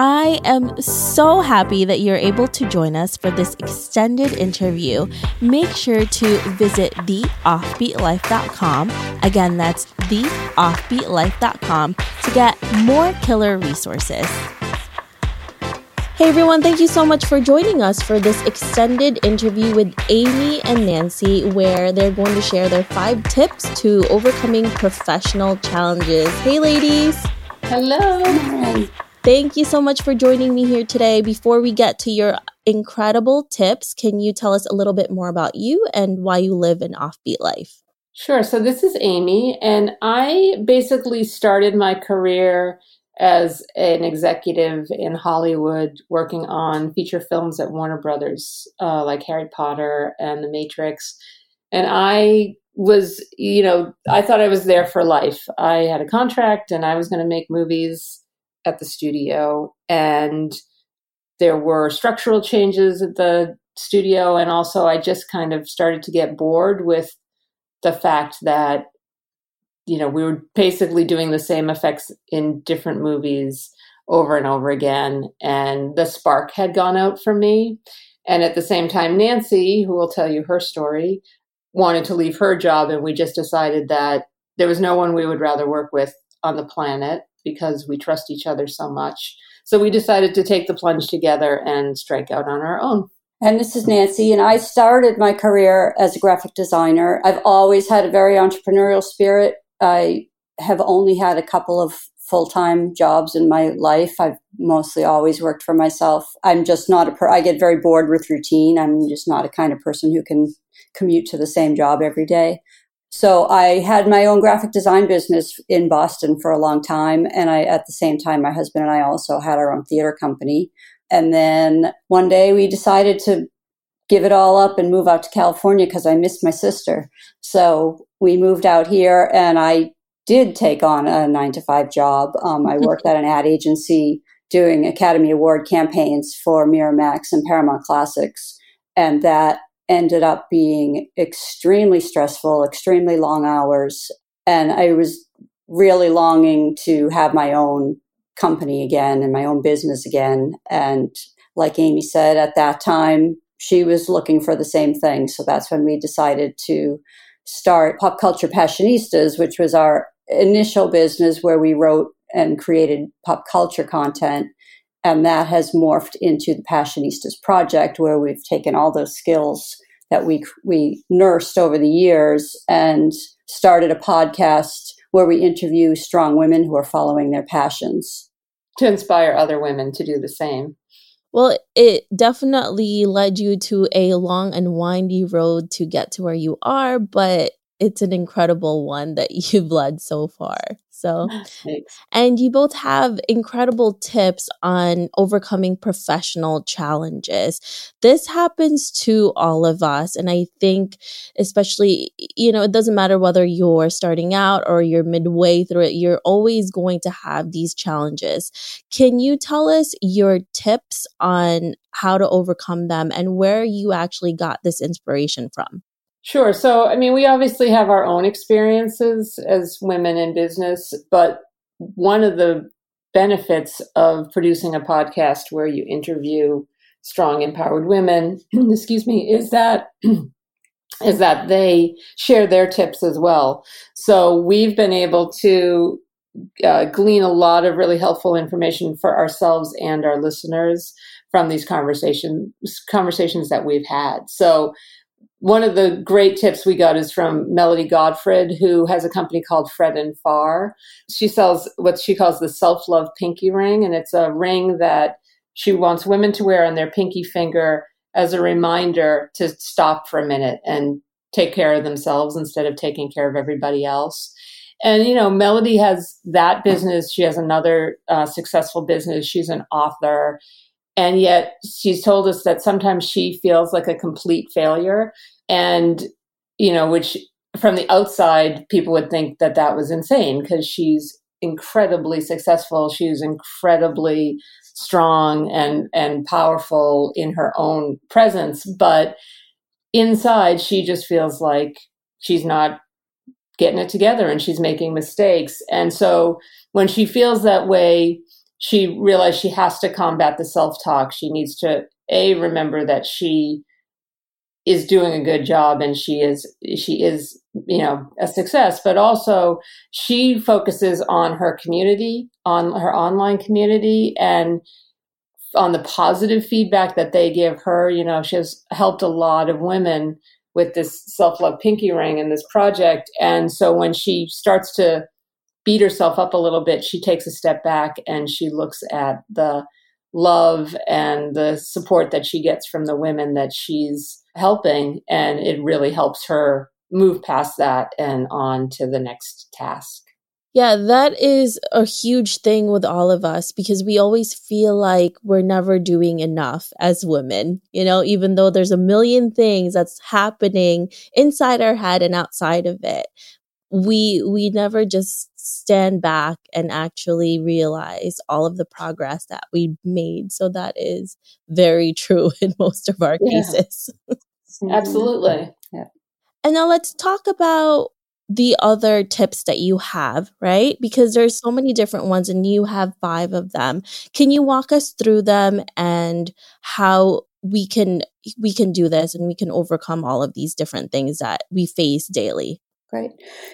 I am so happy that you're able to join us for this extended interview. Make sure to visit theoffbeatlife.com. Again, that's theoffbeatlife.com to get more killer resources. Hey everyone, thank you so much for joining us for this extended interview with Amy and Nancy, where they're going to share their five tips to overcoming professional challenges. Hey ladies! Hello! Thank you so much for joining me here today. Before we get to your incredible tips, can you tell us a little bit more about you and why you live an offbeat life? Sure. So, this is Amy, and I basically started my career as an executive in Hollywood working on feature films at Warner Brothers, uh, like Harry Potter and The Matrix. And I was, you know, I thought I was there for life. I had a contract and I was going to make movies at the studio. And there were structural changes at the studio. And also, I just kind of started to get bored with the fact that you know, we were basically doing the same effects in different movies over and over again. And the spark had gone out for me. And at the same time, Nancy, who will tell you her story, wanted to leave her job. And we just decided that there was no one we would rather work with on the planet because we trust each other so much. So we decided to take the plunge together and strike out on our own. And this is Nancy, and I started my career as a graphic designer. I've always had a very entrepreneurial spirit. I have only had a couple of full time jobs in my life. I've mostly always worked for myself. I'm just not a per- I get very bored with routine. I'm just not a kind of person who can commute to the same job every day. So I had my own graphic design business in Boston for a long time. And I, at the same time, my husband and I also had our own theater company. And then one day we decided to give it all up and move out to California because I missed my sister. So we moved out here and I did take on a nine to five job. Um, I worked at an ad agency doing Academy Award campaigns for Miramax and Paramount Classics. And that ended up being extremely stressful, extremely long hours. And I was really longing to have my own company again and my own business again. And like Amy said, at that time, she was looking for the same thing. So that's when we decided to start Pop Culture Passionistas, which was our initial business where we wrote and created pop culture content. And that has morphed into the Passionistas project, where we've taken all those skills that we, we nursed over the years and started a podcast where we interview strong women who are following their passions. To inspire other women to do the same. Well, it definitely led you to a long and windy road to get to where you are, but it's an incredible one that you've led so far. So, Thanks. and you both have incredible tips on overcoming professional challenges. This happens to all of us. And I think, especially, you know, it doesn't matter whether you're starting out or you're midway through it, you're always going to have these challenges. Can you tell us your tips on how to overcome them and where you actually got this inspiration from? Sure. So, I mean, we obviously have our own experiences as women in business, but one of the benefits of producing a podcast where you interview strong, empowered women, excuse me, is that is that they share their tips as well. So we've been able to uh, glean a lot of really helpful information for ourselves and our listeners from these conversations conversations that we've had. So one of the great tips we got is from Melody Godfred, who has a company called Fred and Far. She sells what she calls the self love pinky ring, and it's a ring that she wants women to wear on their pinky finger as a reminder to stop for a minute and take care of themselves instead of taking care of everybody else. And, you know, Melody has that business. She has another uh, successful business. She's an author and yet she's told us that sometimes she feels like a complete failure. And, you know, which from the outside, people would think that that was insane because she's incredibly successful. She's incredibly strong and, and powerful in her own presence. But inside, she just feels like she's not getting it together and she's making mistakes. And so when she feels that way, she realized she has to combat the self talk. She needs to a remember that she is doing a good job and she is she is you know a success but also she focuses on her community on her online community and on the positive feedback that they give her you know she has helped a lot of women with this self-love pinky ring and this project and so when she starts to beat herself up a little bit she takes a step back and she looks at the love and the support that she gets from the women that she's helping. And it really helps her move past that and on to the next task. Yeah, that is a huge thing with all of us because we always feel like we're never doing enough as women, you know, even though there's a million things that's happening inside our head and outside of it. We we never just stand back and actually realize all of the progress that we made. So that is very true in most of our yeah. cases. Mm-hmm. Absolutely. Yeah. And now let's talk about the other tips that you have, right? Because there's so many different ones and you have 5 of them. Can you walk us through them and how we can we can do this and we can overcome all of these different things that we face daily? Great.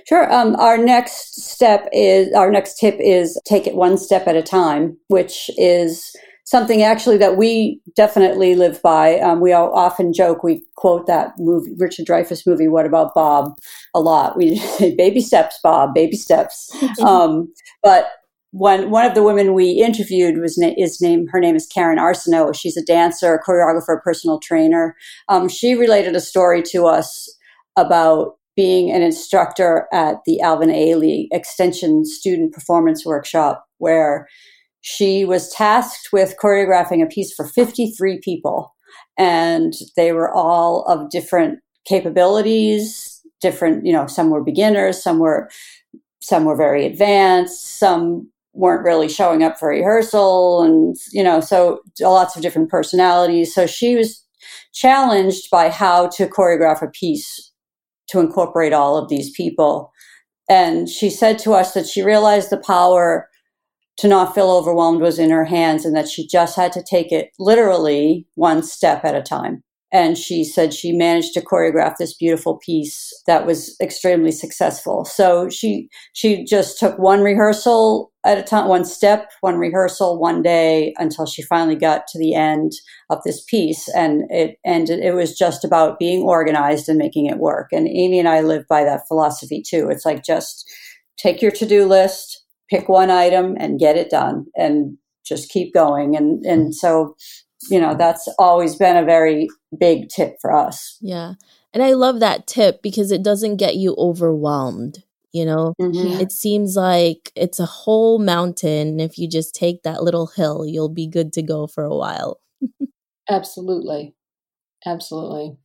Sure. Um, our next step is our next tip is take it one step at a time, which is something actually that we definitely live by. Um, we all often joke, we quote that movie, Richard Dreyfuss movie, What About Bob, a lot. We say, baby steps, Bob, baby steps. um, but one, one of the women we interviewed was is named, her name is Karen Arsenault. She's a dancer, a choreographer, personal trainer. Um, she related a story to us about being an instructor at the Alvin Ailey Extension Student Performance Workshop, where she was tasked with choreographing a piece for 53 people. And they were all of different capabilities, different, you know, some were beginners, some were some were very advanced, some weren't really showing up for rehearsal and you know so lots of different personalities so she was challenged by how to choreograph a piece to incorporate all of these people. And she said to us that she realized the power to not feel overwhelmed was in her hands and that she just had to take it literally one step at a time. And she said she managed to choreograph this beautiful piece that was extremely successful. So she she just took one rehearsal at a time, one step, one rehearsal, one day until she finally got to the end of this piece. And it ended, it was just about being organized and making it work. And Amy and I live by that philosophy too. It's like just take your to do list, pick one item and get it done and just keep going. And, and so, you know, that's always been a very big tip for us. Yeah. And I love that tip because it doesn't get you overwhelmed you know? Mm-hmm. it seems like it's a whole mountain. If you just take that little hill you'll be good to go for a while. Absolutely. Absolutely.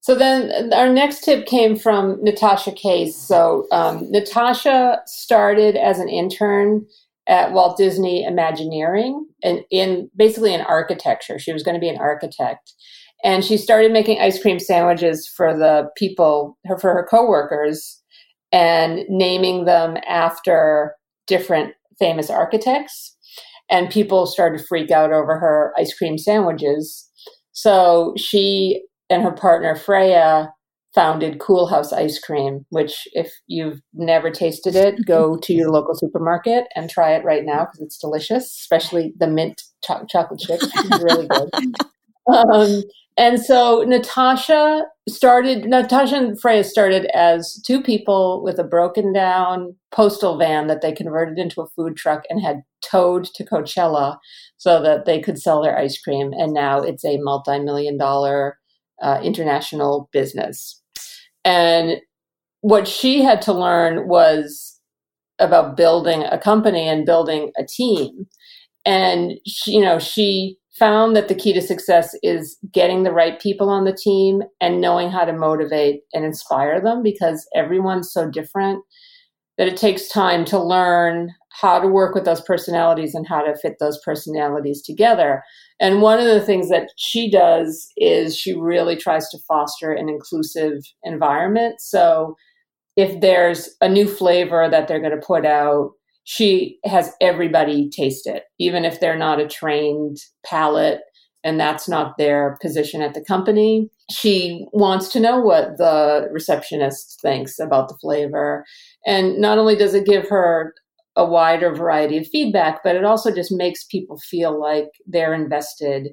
So then our next tip came from natasha case. So um, natasha started as an intern at walt disney imagineering and in basically in architecture. She was going to be an architect. And she started making ice cream sandwiches for the people her for her coworkers and naming them after different famous architects. And people started to freak out over her ice cream sandwiches. So she and her partner Freya founded Coolhaus Ice Cream, which, if you've never tasted it, go to your local supermarket and try it right now because it's delicious, especially the mint cho- chocolate chip. It's really good. Um, and so Natasha started, Natasha and Freya started as two people with a broken down postal van that they converted into a food truck and had towed to Coachella so that they could sell their ice cream. And now it's a multi million dollar uh, international business. And what she had to learn was about building a company and building a team. And she, you know, she found that the key to success is getting the right people on the team and knowing how to motivate and inspire them because everyone's so different that it takes time to learn how to work with those personalities and how to fit those personalities together. And one of the things that she does is she really tries to foster an inclusive environment. So if there's a new flavor that they're going to put out, she has everybody taste it, even if they're not a trained palate and that's not their position at the company. She wants to know what the receptionist thinks about the flavor. And not only does it give her a wider variety of feedback, but it also just makes people feel like they're invested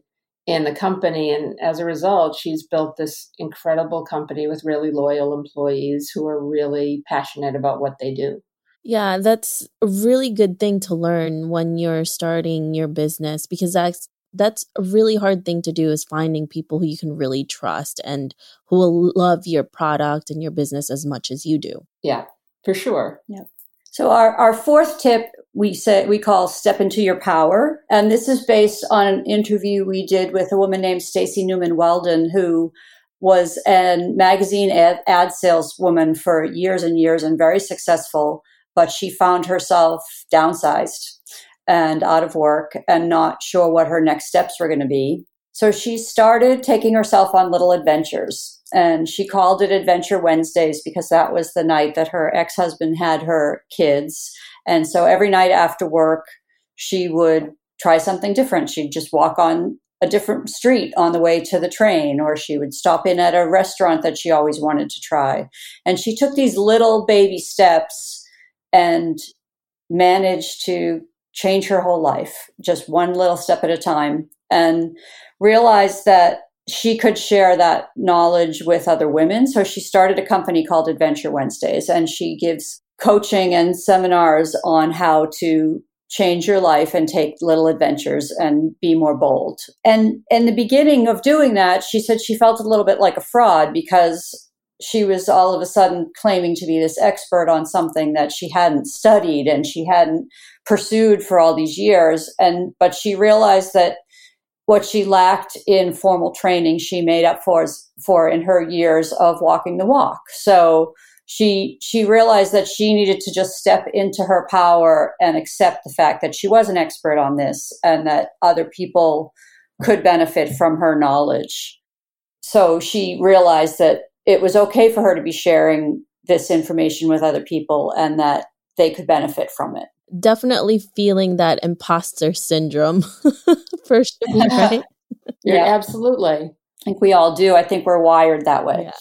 in the company. And as a result, she's built this incredible company with really loyal employees who are really passionate about what they do. Yeah, that's a really good thing to learn when you're starting your business because that's that's a really hard thing to do is finding people who you can really trust and who will love your product and your business as much as you do. Yeah, for sure. Yeah. So our, our fourth tip we say we call step into your power. And this is based on an interview we did with a woman named Stacy Newman Weldon, who was a magazine ad, ad saleswoman for years and years and very successful but she found herself downsized and out of work and not sure what her next steps were going to be. So she started taking herself on little adventures and she called it Adventure Wednesdays because that was the night that her ex husband had her kids. And so every night after work, she would try something different. She'd just walk on a different street on the way to the train, or she would stop in at a restaurant that she always wanted to try. And she took these little baby steps and managed to change her whole life, just one little step at a time, and realized that she could share that knowledge with other women. So she started a company called Adventure Wednesdays, and she gives coaching and seminars on how to change your life and take little adventures and be more bold. And in the beginning of doing that, she said she felt a little bit like a fraud because she was all of a sudden claiming to be this expert on something that she hadn't studied and she hadn't pursued for all these years. And but she realized that what she lacked in formal training she made up for for in her years of walking the walk. So she she realized that she needed to just step into her power and accept the fact that she was an expert on this and that other people could benefit from her knowledge. So she realized that it was okay for her to be sharing this information with other people and that they could benefit from it. Definitely feeling that imposter syndrome for sure, right? yeah, absolutely. I think we all do. I think we're wired that way. Yeah.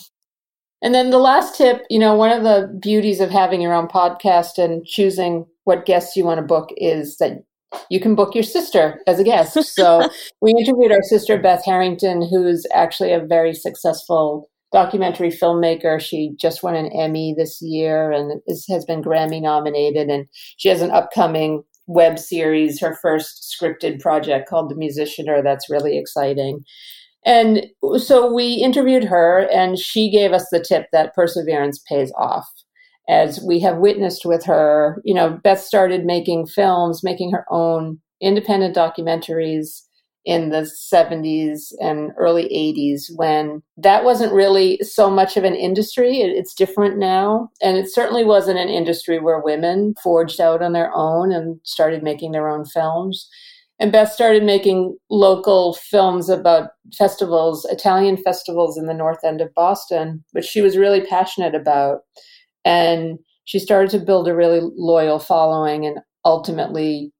And then the last tip, you know, one of the beauties of having your own podcast and choosing what guests you want to book is that you can book your sister as a guest. So we interviewed our sister, Beth Harrington, who's actually a very successful documentary filmmaker. She just won an Emmy this year and is, has been Grammy nominated. And she has an upcoming web series, her first scripted project called The Musicianer. That's really exciting. And so we interviewed her, and she gave us the tip that perseverance pays off. As we have witnessed with her, you know, Beth started making films, making her own independent documentaries in the 70s and early 80s when that wasn't really so much of an industry. it's different now. And it certainly wasn't an industry where women forged out on their own and started making their own films. And Beth started making local films about festivals, Italian festivals in the north end of Boston, which she was really passionate about. And she started to build a really loyal following and ultimately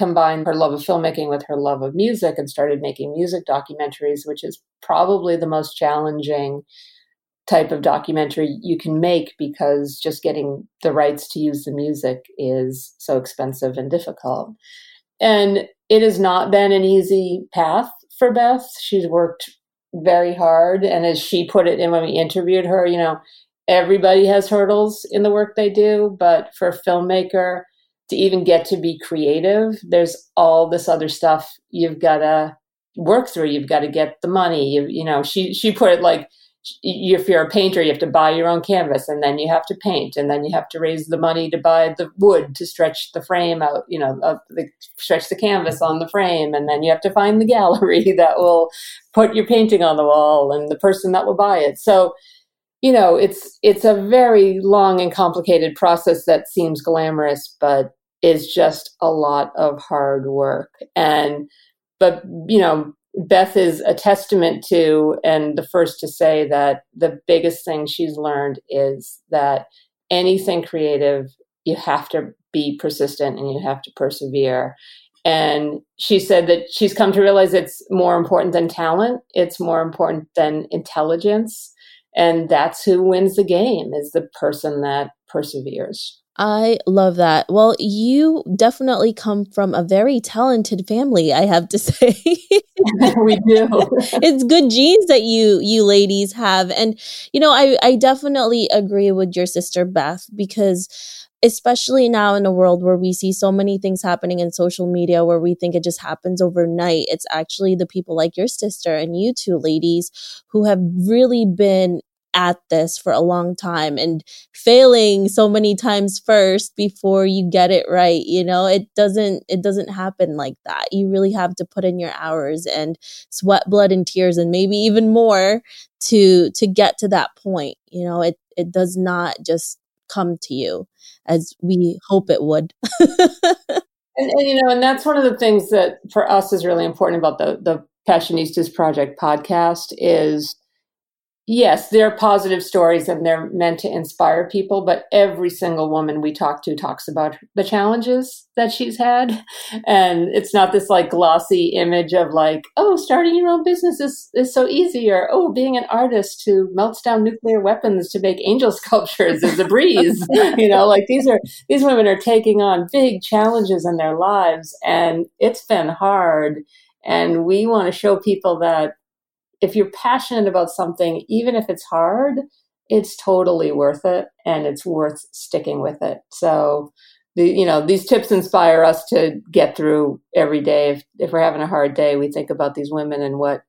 combined her love of filmmaking with her love of music and started making music documentaries, which is probably the most challenging type of documentary you can make because just getting the rights to use the music is so expensive and difficult. And it has not been an easy path for Beth. She's worked very hard. And as she put it in when we interviewed her, you know, everybody has hurdles in the work they do, but for a filmmaker, to even get to be creative, there's all this other stuff you've got to work through. You've got to get the money. You, you know, she she put it like if you're a painter, you have to buy your own canvas and then you have to paint and then you have to raise the money to buy the wood to stretch the frame out, you know, the, stretch the canvas on the frame. And then you have to find the gallery that will put your painting on the wall and the person that will buy it. So you know it's it's a very long and complicated process that seems glamorous but is just a lot of hard work and but you know beth is a testament to and the first to say that the biggest thing she's learned is that anything creative you have to be persistent and you have to persevere. And she said that she's come to realize it's more important than talent, it's more important than intelligence. And that's who wins the game is the person that perseveres. I love that. Well, you definitely come from a very talented family, I have to say. we do. it's good genes that you you ladies have. And you know, I I definitely agree with your sister Beth because especially now in a world where we see so many things happening in social media where we think it just happens overnight it's actually the people like your sister and you two ladies who have really been at this for a long time and failing so many times first before you get it right you know? It doesn't it doesn't happen like that. You really have to put in your hours and sweat blood and tears and maybe even more to to get to that point you know? It it does not just come to you as we hope it would. And, and you know and that's one of the things that for us is really important about the the passionistas project podcast is Yes, they're positive stories and they're meant to inspire people, but every single woman we talk to talks about the challenges that she's had. And it's not this like glossy image of like, oh, starting your own business is, is so easy, or oh, being an artist who melts down nuclear weapons to make angel sculptures is a breeze. you know, like these are these women are taking on big challenges in their lives and it's been hard. And we want to show people that if you're passionate about something, even if it's hard, it's totally worth it and it's worth sticking with it. So, the, you know, these tips inspire us to get through every day. If, if we're having a hard day, we think about these women and what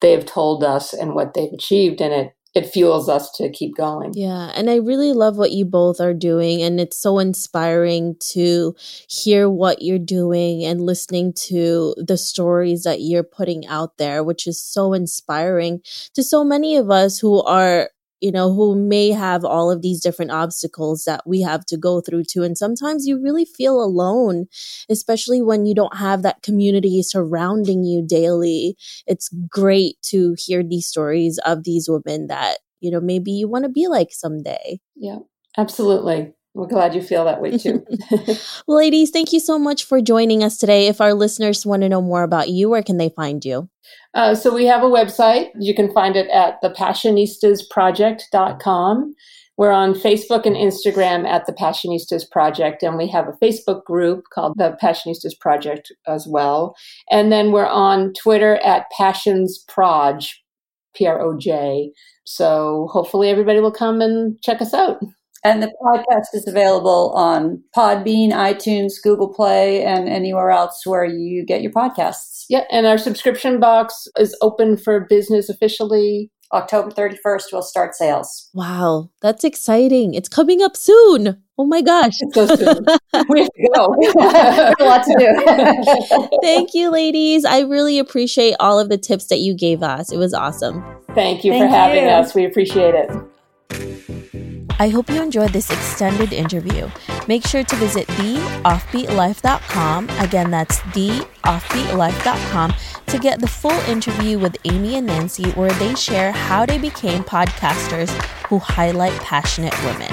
they've told us and what they've achieved, and it it fuels us to keep going. Yeah. And I really love what you both are doing. And it's so inspiring to hear what you're doing and listening to the stories that you're putting out there, which is so inspiring to so many of us who are you know, who may have all of these different obstacles that we have to go through too. And sometimes you really feel alone, especially when you don't have that community surrounding you daily. It's great to hear these stories of these women that, you know, maybe you want to be like someday. Yeah, absolutely. We're glad you feel that way too. well, ladies, thank you so much for joining us today. If our listeners want to know more about you, where can they find you? Uh, so we have a website. You can find it at thepassionistasproject.com. We're on Facebook and Instagram at the Passionistas Project, and we have a Facebook group called the Passionistas Project as well. And then we're on Twitter at Passions Proj, P R O J. So hopefully everybody will come and check us out. And the podcast is available on Podbean, iTunes, Google Play, and anywhere else where you get your podcasts. Yeah, and our subscription box is open for business officially. October 31st, we'll start sales. Wow, that's exciting. It's coming up soon. Oh my gosh. So soon. we have to go. a lot to do. Thank you, ladies. I really appreciate all of the tips that you gave us. It was awesome. Thank you Thank for having you. us. We appreciate it. I hope you enjoyed this extended interview. Make sure to visit theoffbeatlife.com. Again, that's theoffbeatlife.com to get the full interview with Amy and Nancy, where they share how they became podcasters who highlight passionate women.